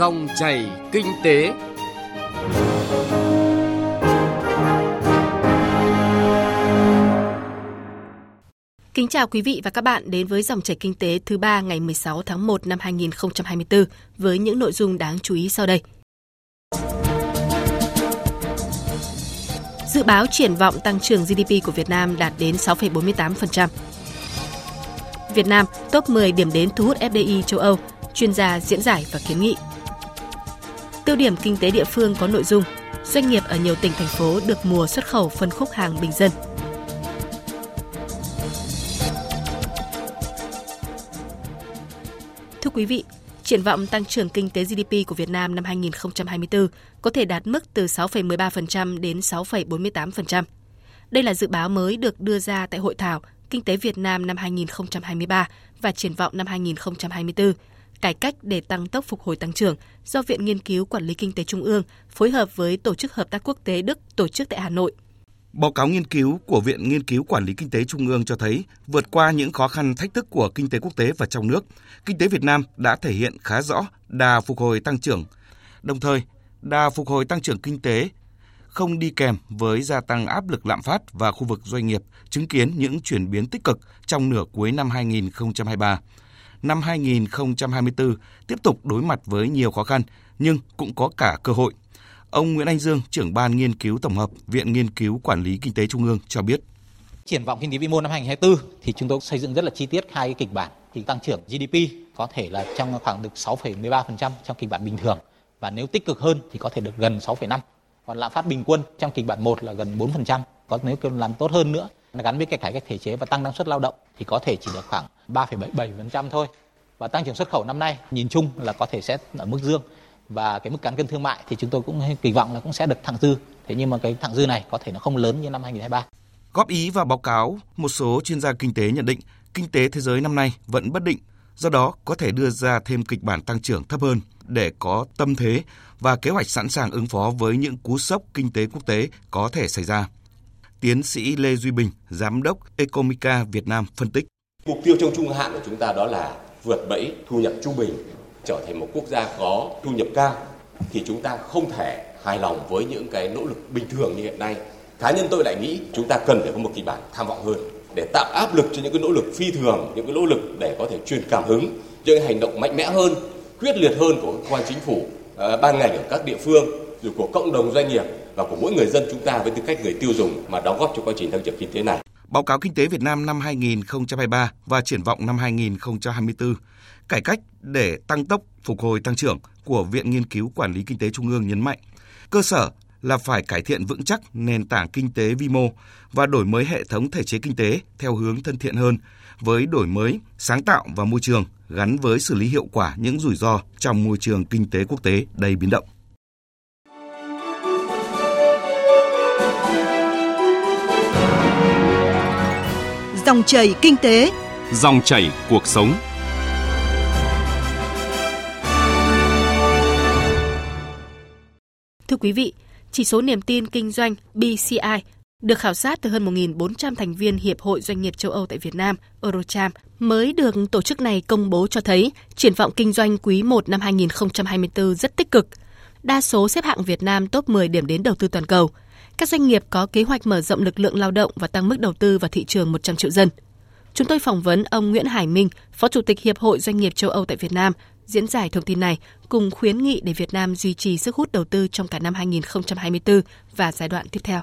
Dòng chảy kinh tế. Kính chào quý vị và các bạn đến với dòng chảy kinh tế thứ ba ngày 16 tháng 1 năm 2024 với những nội dung đáng chú ý sau đây. Dự báo triển vọng tăng trưởng GDP của Việt Nam đạt đến 6,48%. Việt Nam top 10 điểm đến thu hút FDI châu Âu, chuyên gia diễn giải và kiến nghị. Tiêu điểm kinh tế địa phương có nội dung doanh nghiệp ở nhiều tỉnh thành phố được mùa xuất khẩu phân khúc hàng bình dân. Thưa quý vị, triển vọng tăng trưởng kinh tế GDP của Việt Nam năm 2024 có thể đạt mức từ 6,13% đến 6,48%. Đây là dự báo mới được đưa ra tại hội thảo Kinh tế Việt Nam năm 2023 và triển vọng năm 2024, cải cách để tăng tốc phục hồi tăng trưởng do Viện Nghiên cứu Quản lý Kinh tế Trung ương phối hợp với Tổ chức Hợp tác Quốc tế Đức tổ chức tại Hà Nội. Báo cáo nghiên cứu của Viện Nghiên cứu Quản lý Kinh tế Trung ương cho thấy, vượt qua những khó khăn thách thức của kinh tế quốc tế và trong nước, kinh tế Việt Nam đã thể hiện khá rõ đà phục hồi tăng trưởng. Đồng thời, đà phục hồi tăng trưởng kinh tế không đi kèm với gia tăng áp lực lạm phát và khu vực doanh nghiệp chứng kiến những chuyển biến tích cực trong nửa cuối năm 2023. Năm 2024 tiếp tục đối mặt với nhiều khó khăn nhưng cũng có cả cơ hội. Ông Nguyễn Anh Dương, trưởng ban nghiên cứu tổng hợp Viện Nghiên cứu Quản lý Kinh tế Trung ương cho biết. Triển vọng kinh tế vĩ mô năm 2024 thì chúng tôi xây dựng rất là chi tiết hai cái kịch bản. Thì tăng trưởng GDP có thể là trong khoảng được 6,13% trong kịch bản bình thường và nếu tích cực hơn thì có thể được gần 6,5 còn lạm phát bình quân trong kịch bản 1 là gần 4%, có nếu làm tốt hơn nữa gắn với cái cải cách thể chế và tăng năng suất lao động thì có thể chỉ được khoảng 3,77% thôi. Và tăng trưởng xuất khẩu năm nay nhìn chung là có thể sẽ ở mức dương và cái mức cán cân thương mại thì chúng tôi cũng kỳ vọng là cũng sẽ được thặng dư. Thế nhưng mà cái thặng dư này có thể nó không lớn như năm 2023. Góp ý vào báo cáo, một số chuyên gia kinh tế nhận định kinh tế thế giới năm nay vẫn bất định, do đó có thể đưa ra thêm kịch bản tăng trưởng thấp hơn để có tâm thế và kế hoạch sẵn sàng ứng phó với những cú sốc kinh tế quốc tế có thể xảy ra. Tiến sĩ Lê Duy Bình, Giám đốc Ecomica Việt Nam phân tích. Mục tiêu trong trung hạn của chúng ta đó là vượt bẫy thu nhập trung bình, trở thành một quốc gia có thu nhập cao thì chúng ta không thể hài lòng với những cái nỗ lực bình thường như hiện nay. Cá nhân tôi lại nghĩ chúng ta cần phải có một kịch bản tham vọng hơn để tạo áp lực cho những cái nỗ lực phi thường, những cái nỗ lực để có thể truyền cảm hứng cho những hành động mạnh mẽ hơn, quyết liệt hơn của cơ quan chính phủ ờ, ban ngành ở các địa phương rồi của cộng đồng doanh nghiệp và của mỗi người dân chúng ta với tư cách người tiêu dùng mà đóng góp cho quá trình tăng trưởng kinh tế này. Báo cáo kinh tế Việt Nam năm 2023 và triển vọng năm 2024, cải cách để tăng tốc phục hồi tăng trưởng của Viện Nghiên cứu Quản lý Kinh tế Trung ương nhấn mạnh, cơ sở là phải cải thiện vững chắc nền tảng kinh tế vi mô và đổi mới hệ thống thể chế kinh tế theo hướng thân thiện hơn với đổi mới, sáng tạo và môi trường gắn với xử lý hiệu quả những rủi ro trong môi trường kinh tế quốc tế đầy biến động. Dòng chảy kinh tế, dòng chảy cuộc sống. Thưa quý vị, chỉ số niềm tin kinh doanh BCI được khảo sát từ hơn 1.400 thành viên Hiệp hội Doanh nghiệp châu Âu tại Việt Nam, Eurocharm, mới được tổ chức này công bố cho thấy triển vọng kinh doanh quý 1 năm 2024 rất tích cực. Đa số xếp hạng Việt Nam top 10 điểm đến đầu tư toàn cầu. Các doanh nghiệp có kế hoạch mở rộng lực lượng lao động và tăng mức đầu tư vào thị trường 100 triệu dân. Chúng tôi phỏng vấn ông Nguyễn Hải Minh, Phó Chủ tịch Hiệp hội Doanh nghiệp châu Âu tại Việt Nam, diễn giải thông tin này cùng khuyến nghị để Việt Nam duy trì sức hút đầu tư trong cả năm 2024 và giai đoạn tiếp theo.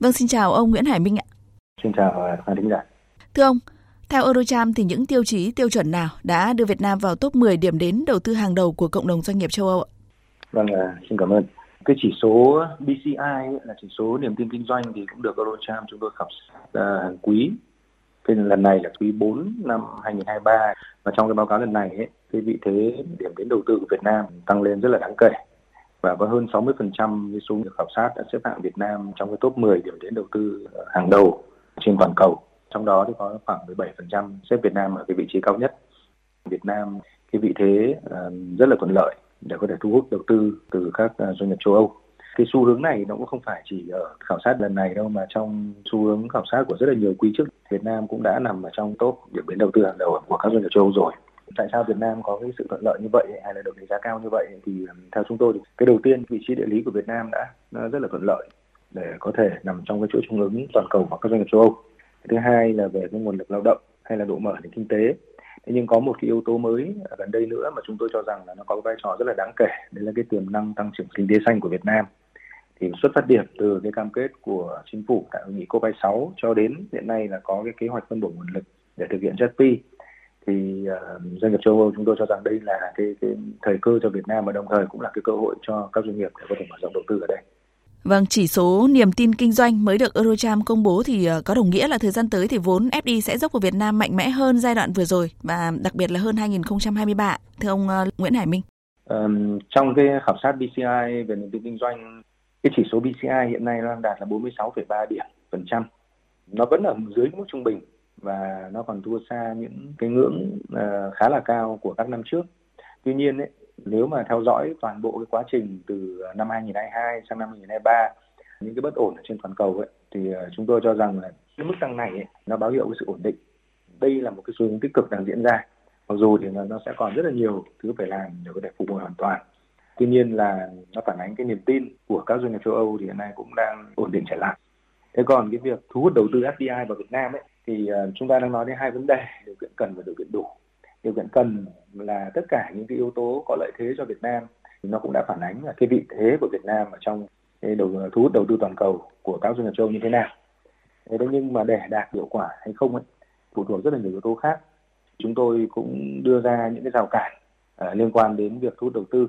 Vâng, xin chào ông Nguyễn Hải Minh ạ. Xin chào khán thính giả. Thưa ông, theo Eurocharm thì những tiêu chí tiêu chuẩn nào đã đưa Việt Nam vào top 10 điểm đến đầu tư hàng đầu của cộng đồng doanh nghiệp châu Âu ạ? Vâng, à, xin cảm ơn. Cái chỉ số BCI là chỉ số niềm tin kinh doanh thì cũng được Eurocharm chúng tôi khảo sát hàng quý. Cái lần này là quý 4 năm 2023 và trong cái báo cáo lần này ấy, cái vị thế điểm đến đầu tư của Việt Nam tăng lên rất là đáng kể và có hơn 60% cái số được khảo sát đã xếp hạng Việt Nam trong cái top 10 điểm đến đầu tư hàng đầu trên toàn cầu. Trong đó thì có khoảng 17% xếp Việt Nam ở cái vị trí cao nhất. Việt Nam cái vị thế ờ, rất là thuận lợi để có thể thu hút đầu tư từ các à, doanh nghiệp châu Âu. Cái xu hướng này nó cũng không phải chỉ ở khảo sát lần này đâu, mà trong xu hướng khảo sát của rất là nhiều quý trước, Việt Nam cũng đã nằm ở trong top điểm đến đầu tư hàng đầu của các doanh nghiệp châu Âu rồi. tại sao Việt Nam có cái sự thuận lợi như vậy hay là được đánh giá cao như vậy thì à, theo chúng tôi thì cái đầu tiên vị trí địa lý của Việt Nam đã rất là thuận lợi để có thể nằm trong cái chuỗi cung ứng toàn cầu của các doanh nghiệp châu Âu. Thứ hai là về cái nguồn lực lao động hay là độ mở nền kinh tế. Thế nhưng có một cái yếu tố mới gần đây nữa mà chúng tôi cho rằng là nó có vai trò rất là đáng kể, đấy là cái tiềm năng tăng trưởng kinh tế xanh của Việt Nam. Thì xuất phát điểm từ cái cam kết của chính phủ tại hội nghị COP26 cho đến hiện nay là có cái kế hoạch phân bổ nguồn lực để thực hiện JETP thì uh, doanh nghiệp châu Âu chúng tôi cho rằng đây là cái, cái thời cơ cho Việt Nam và đồng thời cũng là cái cơ hội cho các doanh nghiệp để có thể mở rộng đầu tư ở đây. Vâng, chỉ số niềm tin kinh doanh mới được Eurocharm công bố thì ờ, có đồng nghĩa là thời gian tới thì vốn FDI sẽ dốc vào Việt Nam mạnh mẽ hơn giai đoạn vừa rồi và đặc biệt là hơn 2023. Thưa ông ờ, Nguyễn Hải Minh. Um, trong cái khảo sát BCI về niềm tin kinh doanh, cái chỉ số BCI hiện nay đang đạt là 46,3 điểm phần trăm. Nó vẫn ở dưới mức trung bình và nó còn thua xa những cái ngưỡng uh, khá là cao của các năm trước. Tuy nhiên ấy, nếu mà theo dõi toàn bộ cái quá trình từ à, năm 2022 sang năm 2023 những cái bất ổn ở trên toàn cầu ấy thì à, chúng tôi cho rằng là cái mức tăng này ấy, nó báo hiệu cái sự ổn định. Đây là một cái xu hướng tích cực đang diễn ra. Mặc dù thì nó, sẽ còn rất là nhiều thứ phải làm để có thể phục hồi hoàn toàn. Tuy nhiên là nó phản ánh cái niềm tin của các doanh nghiệp châu Âu thì hiện nay cũng đang ổn định trở lại. Thế còn cái việc thu hút đầu tư FDI vào Việt Nam ấy thì à, chúng ta đang nói đến hai vấn đề điều kiện cần và điều kiện đủ điều kiện cần là tất cả những cái yếu tố có lợi thế cho Việt Nam thì nó cũng đã phản ánh là cái vị thế của Việt Nam ở trong cái đầu thu hút đầu tư toàn cầu của các doanh nghiệp châu như thế nào. Thế nhưng mà để đạt hiệu quả hay không ấy phụ thuộc rất là nhiều yếu tố khác. Chúng tôi cũng đưa ra những cái rào cản uh, liên quan đến việc thu hút đầu tư.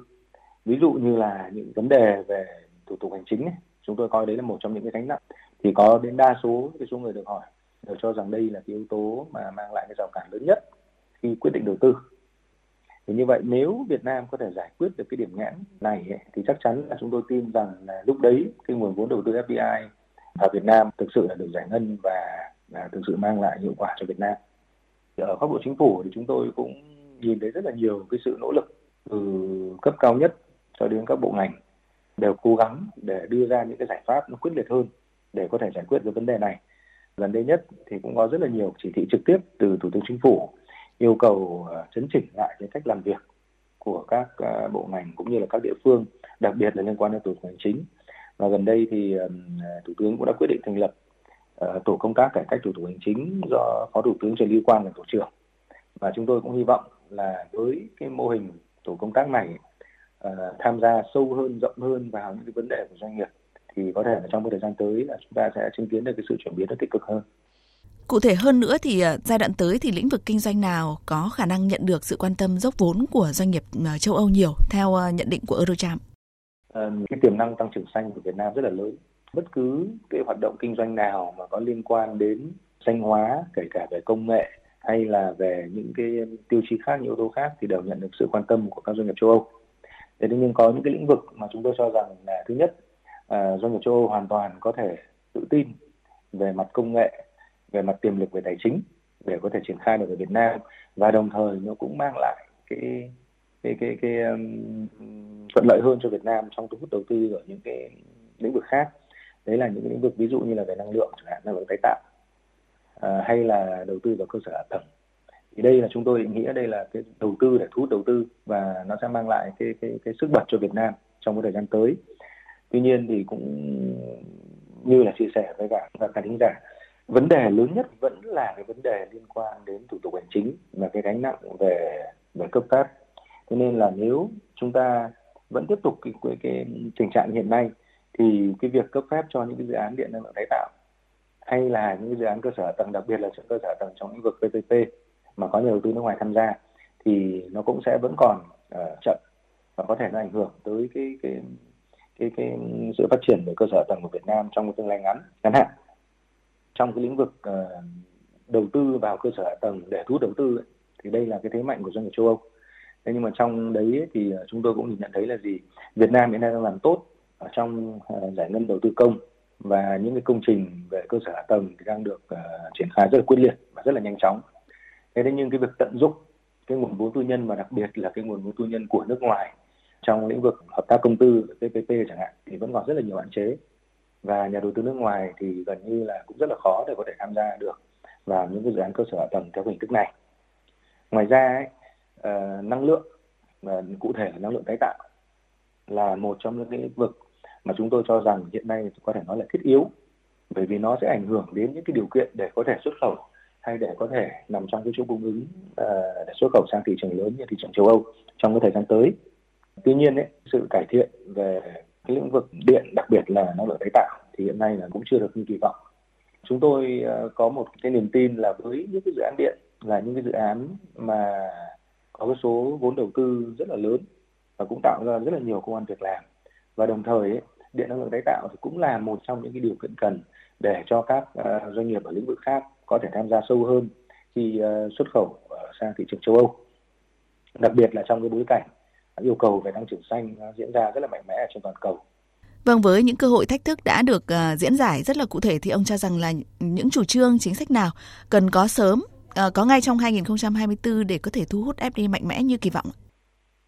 Ví dụ như là những vấn đề về thủ tục hành chính ấy, chúng tôi coi đấy là một trong những cái gánh nặng. Thì có đến đa số cái số người được hỏi đều cho rằng đây là cái yếu tố mà mang lại cái rào cản lớn nhất khi quyết định đầu tư thì như vậy nếu Việt Nam có thể giải quyết được cái điểm nghẽn này ấy, thì chắc chắn là chúng tôi tin rằng là lúc đấy cái nguồn vốn đầu tư FDI ở Việt Nam thực sự là được giải ngân và là thực sự mang lại hiệu quả cho Việt Nam. Ở góc độ chính phủ thì chúng tôi cũng nhìn thấy rất là nhiều cái sự nỗ lực từ cấp cao nhất cho đến các bộ ngành đều cố gắng để đưa ra những cái giải pháp nó quyết liệt hơn để có thể giải quyết được vấn đề này. Gần đây nhất thì cũng có rất là nhiều chỉ thị trực tiếp từ Thủ tướng Chính phủ yêu cầu ờ, chấn chỉnh lại cái cách làm việc của các ờ, bộ ngành cũng như là các địa phương, đặc biệt là liên quan đến thủ tục hành chính. Và gần đây thì ờ, Thủ tướng cũng đã quyết định thành lập tổ công tác cải cách thủ tục hành chính do Phó Thủ tướng Trần Lưu Quang làm tổ trưởng. Và chúng tôi cũng hy vọng là với cái mô hình tổ công tác này tham gia sâu hơn, rộng hơn vào những cái vấn đề của doanh nghiệp thì có thể là trong cái thời gian tới là chúng ta sẽ chứng kiến được cái sự chuyển biến rất tích cực hơn. Cụ thể hơn nữa thì à, giai đoạn tới thì lĩnh vực kinh doanh nào có khả năng nhận được sự quan tâm dốc vốn của doanh nghiệp à, châu Âu nhiều theo à, nhận định của Eurocharm? Ờ, cái tiềm năng tăng trưởng xanh của Việt Nam rất là lớn. Bất cứ cái hoạt động kinh doanh nào mà có liên quan đến xanh hóa, kể cả về công nghệ hay là về những cái tiêu chí khác, những yếu tố khác thì đều nhận được sự quan tâm của các doanh nghiệp châu Âu. Thế nhưng có những cái lĩnh vực mà chúng tôi cho rằng là thứ nhất, doanh nghiệp châu Âu hoàn toàn có thể tự tin về mặt công nghệ về mặt tiềm lực về tài chính để có thể triển khai được ở Việt Nam. Và đồng thời nó cũng mang lại cái cái cái cái um, thuận lợi hơn cho Việt Nam trong thu hút đầu tư ở những cái lĩnh vực khác. Đấy là những cái lĩnh vực ví dụ như là về năng lượng chẳng hạn năng lượng tái tạo à, hay là đầu tư vào cơ sở hạ tầng. Thì đây là chúng tôi định nghĩa đây là cái đầu tư để thu hút đầu tư và nó sẽ mang lại cái cái cái sức bật cho Việt Nam trong cái thời gian tới. Tuy nhiên thì cũng như là chia sẻ với cả các khán giả vấn đề lớn nhất vẫn là cái vấn đề liên quan đến thủ tục hành chính và cái gánh nặng về về cấp phép. Thế nên là nếu chúng ta vẫn tiếp tục cái, cái, cái tình trạng hiện nay thì cái việc cấp phép cho những cái dự án điện năng lượng tái tạo hay là những cái dự án cơ sở tầng đặc biệt là cơ sở tầng trong lĩnh vực PPP mà có nhiều đầu tư nước ngoài tham gia thì nó cũng sẽ vẫn còn uh, chậm và có thể nó ảnh hưởng tới cái cái cái cái sự phát triển về cơ sở tầng của Việt Nam trong tương lai ngắn ngắn hạn trong cái lĩnh vực uh, đầu tư vào cơ sở hạ tầng để thu hút đầu tư ấy, thì đây là cái thế mạnh của doanh nghiệp châu Âu. Thế nhưng mà trong đấy ấy, thì ờ, chúng tôi cũng nhìn nhận thấy là gì? Việt Nam hiện nay đang làm tốt ở trong uh, giải ngân đầu tư công và những cái công trình về cơ sở hạ tầng thì đang được uh, triển khai rất là quyết liệt và rất là nhanh chóng. Thế nên nhưng cái việc tận dụng cái nguồn vốn tư nhân và đặc biệt là cái nguồn vốn tư nhân của nước ngoài trong lĩnh vực hợp tác công tư PPP chẳng hạn thì vẫn còn rất là nhiều hạn chế và nhà đầu tư nước ngoài thì gần như là cũng rất là khó để có thể tham gia được vào những cái dự án cơ sở hạ tầng theo hình thức này ngoài ra ấy, uh, năng lượng và cụ thể là năng lượng tái tạo là một trong những lĩnh vực mà chúng tôi cho rằng hiện nay có thể nói là thiết yếu bởi vì nó sẽ ảnh hưởng đến những cái điều kiện để có thể xuất khẩu hay để có thể nằm trong cái chuỗi cung ứng uh, để xuất khẩu sang thị trường lớn như thị trường châu Âu trong cái thời gian tới. Tuy nhiên ấy, sự cải thiện về cái lĩnh vực điện đặc biệt là năng lượng tái tạo thì hiện nay là cũng chưa được như kỳ vọng. Chúng tôi ờ, có một cái niềm tin là với những cái dự án điện là những cái dự án mà có cái số vốn đầu tư rất là lớn và cũng tạo ra rất là nhiều công an việc làm và đồng thời ấy, điện năng lượng tái tạo thì cũng là một trong những cái điều kiện cần để cho các uh, doanh nghiệp ở lĩnh vực khác có thể tham gia sâu hơn khi uh, xuất khẩu uh, sang thị trường châu Âu. Đặc biệt là trong cái bối cảnh yêu cầu về tăng trưởng xanh diễn ra rất là mạnh mẽ trên toàn cầu. Vâng, với những cơ hội thách thức đã được uh, diễn giải rất là cụ thể thì ông cho rằng là những chủ trương chính sách nào cần có sớm, uh, có ngay trong 2024 để có thể thu hút FDI mạnh mẽ như kỳ vọng?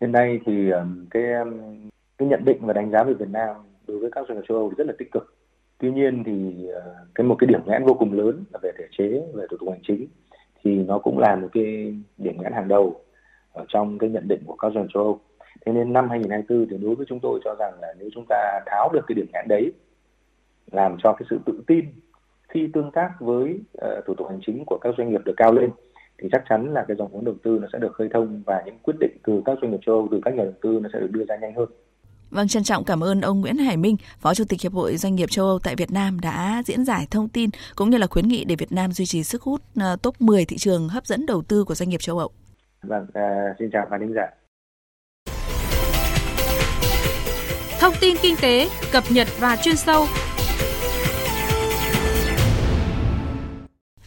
Hiện nay thì um, cái um, cái nhận định và đánh giá về Việt Nam đối với các doanh nghiệp châu Âu rất là tích cực tuy nhiên thì ờ, cái một cái điểm nghẽn vô cùng lớn là về thể chế về thủ tục hành chính thì nó cũng là một cái điểm nghẽn hàng đầu ở trong cái nhận định của các doanh nghiệp châu Âu thế nên năm 2024 thì đối với chúng tôi cho rằng là nếu chúng ta tháo được cái điểm nghẽn đấy làm cho cái sự tự tin khi tương tác với uh, thủ tục hành chính của các doanh nghiệp được cao lên thì chắc chắn là cái dòng vốn đầu tư nó sẽ được khơi thông và những quyết định từ các doanh nghiệp châu Âu từ các nhà đầu tư nó sẽ được đưa ra nhanh hơn. Vâng, trân trọng cảm ơn ông Nguyễn Hải Minh, Phó Chủ tịch Hiệp hội Doanh nghiệp châu Âu tại Việt Nam đã diễn giải thông tin cũng như là khuyến nghị để Việt Nam duy trì sức hút ờ, top 10 thị trường hấp dẫn đầu tư của doanh nghiệp châu Âu. Vâng, uh, xin chào khán thính giả. Thông tin kinh tế, cập nhật và chuyên sâu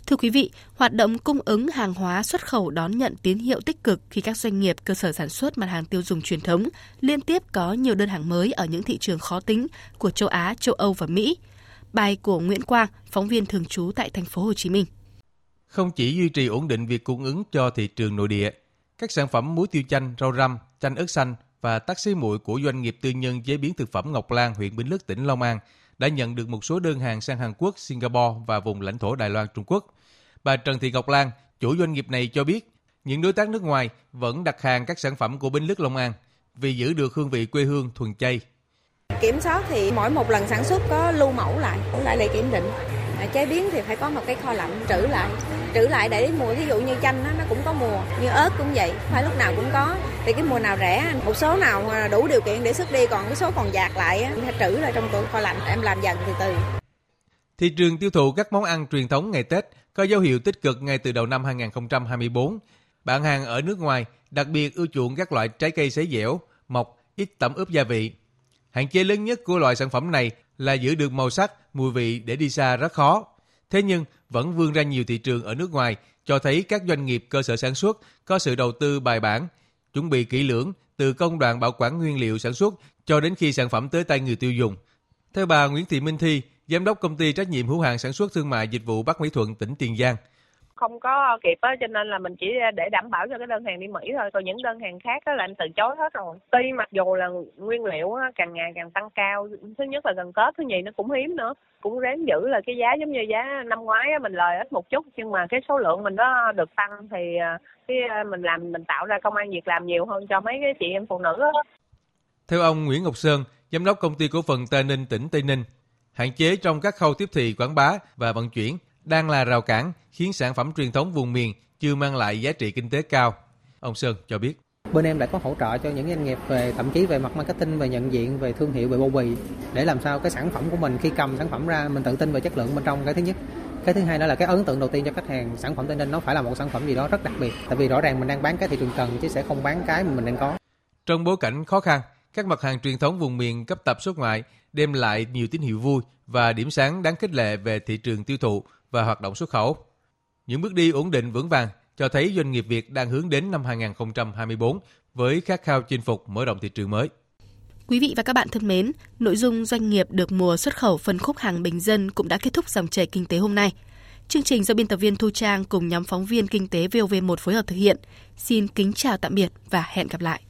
Thưa quý vị, hoạt động cung ứng hàng hóa xuất khẩu đón nhận tín hiệu tích cực khi các doanh nghiệp cơ sở sản xuất mặt hàng tiêu dùng truyền thống liên tiếp có nhiều đơn hàng mới ở những thị trường khó tính của châu Á, châu Âu và Mỹ. Bài của Nguyễn Quang, phóng viên thường trú tại thành phố Hồ Chí Minh. Không chỉ duy trì ổn định việc cung ứng cho thị trường nội địa, các sản phẩm muối tiêu chanh, rau răm, chanh ớt xanh và taxi muội của doanh nghiệp tư nhân chế biến thực phẩm Ngọc Lan, huyện Bình Lức, tỉnh Long An đã nhận được một số đơn hàng sang Hàn Quốc, Singapore và vùng lãnh thổ Đài Loan, Trung Quốc – Bà Trần Thị Ngọc Lan, chủ doanh nghiệp này cho biết, những đối tác nước ngoài vẫn đặt hàng các sản phẩm của Bến Lức Long An vì giữ được hương vị quê hương thuần chay. Kiểm soát thì mỗi một lần sản xuất có lưu mẫu lại, lại lại kiểm định. À, chế biến thì phải có một cái kho lạnh trữ lại trữ lại để mùa ví dụ như chanh nó, nó cũng có mùa như ớt cũng vậy phải lúc nào cũng có thì cái mùa nào rẻ một số nào à, đủ điều kiện để xuất đi còn cái số còn dạt lại thì trữ lại trong tủ kho lạnh em làm dần từ từ thị trường tiêu thụ các món ăn truyền thống ngày Tết có dấu hiệu tích cực ngay từ đầu năm 2024. Bạn hàng ở nước ngoài đặc biệt ưa chuộng các loại trái cây sấy dẻo, mọc, ít tẩm ướp gia vị. Hạn chế lớn nhất của loại sản phẩm này là giữ được màu sắc, mùi vị để đi xa rất khó. Thế nhưng vẫn vươn ra nhiều thị trường ở nước ngoài cho thấy các doanh nghiệp cơ sở sản xuất có sự đầu tư bài bản, chuẩn bị kỹ lưỡng từ công đoạn bảo quản nguyên liệu sản xuất cho đến khi sản phẩm tới tay người tiêu dùng. Theo bà Nguyễn Thị Minh Thi, Giám đốc công ty trách nhiệm hữu hạn sản xuất thương mại dịch vụ Bắc Mỹ Thuận, tỉnh Tiền Giang. Không có kịp á, cho nên là mình chỉ để đảm bảo cho cái đơn hàng đi Mỹ thôi. Còn những đơn hàng khác á là em từ chối hết rồi. Tuy mặc dù là nguyên liệu càng ngày càng tăng cao, thứ nhất là gần Tết, thứ nhì nó cũng hiếm nữa. Cũng ráng giữ là cái giá giống như giá năm ngoái á, mình lời ít một chút. Nhưng mà cái số lượng mình đó được tăng thì à, cái à, mình làm mình tạo ra công an việc làm nhiều hơn cho mấy cái chị em phụ nữ á. Theo ông Nguyễn Ngọc Sơn, giám đốc công ty cổ phần Tây Ninh tỉnh Tây Ninh, hạn chế trong các khâu tiếp thị quảng bá và vận chuyển đang là rào cản khiến sản phẩm truyền thống vùng miền chưa mang lại giá trị kinh tế cao. Ông Sơn cho biết. Bên em đã có hỗ trợ cho những doanh nghiệp về thậm chí về mặt marketing, về nhận diện, về thương hiệu, về bao bì để làm sao cái sản phẩm của mình khi cầm sản phẩm ra mình tự tin về chất lượng bên trong cái thứ nhất. Cái thứ hai đó là cái ấn tượng đầu tiên cho khách hàng sản phẩm Tây Ninh nó phải là một sản phẩm gì đó rất đặc biệt. Tại vì rõ ràng mình đang bán cái thị trường cần chứ sẽ không bán cái mà mình đang có. Trong bối cảnh khó khăn, các mặt hàng truyền thống vùng miền cấp tập xuất ngoại đem lại nhiều tín hiệu vui và điểm sáng đáng khích lệ về thị trường tiêu thụ và hoạt động xuất khẩu. Những bước đi ổn định vững vàng cho thấy doanh nghiệp Việt đang hướng đến năm 2024 với khát khao chinh phục mở rộng thị trường mới. Quý vị và các bạn thân mến, nội dung doanh nghiệp được mùa xuất khẩu phân khúc hàng bình dân cũng đã kết thúc dòng chảy kinh tế hôm nay. Chương trình do biên tập viên Thu Trang cùng nhóm phóng viên kinh tế VOV1 phối hợp thực hiện. Xin kính chào tạm biệt và hẹn gặp lại.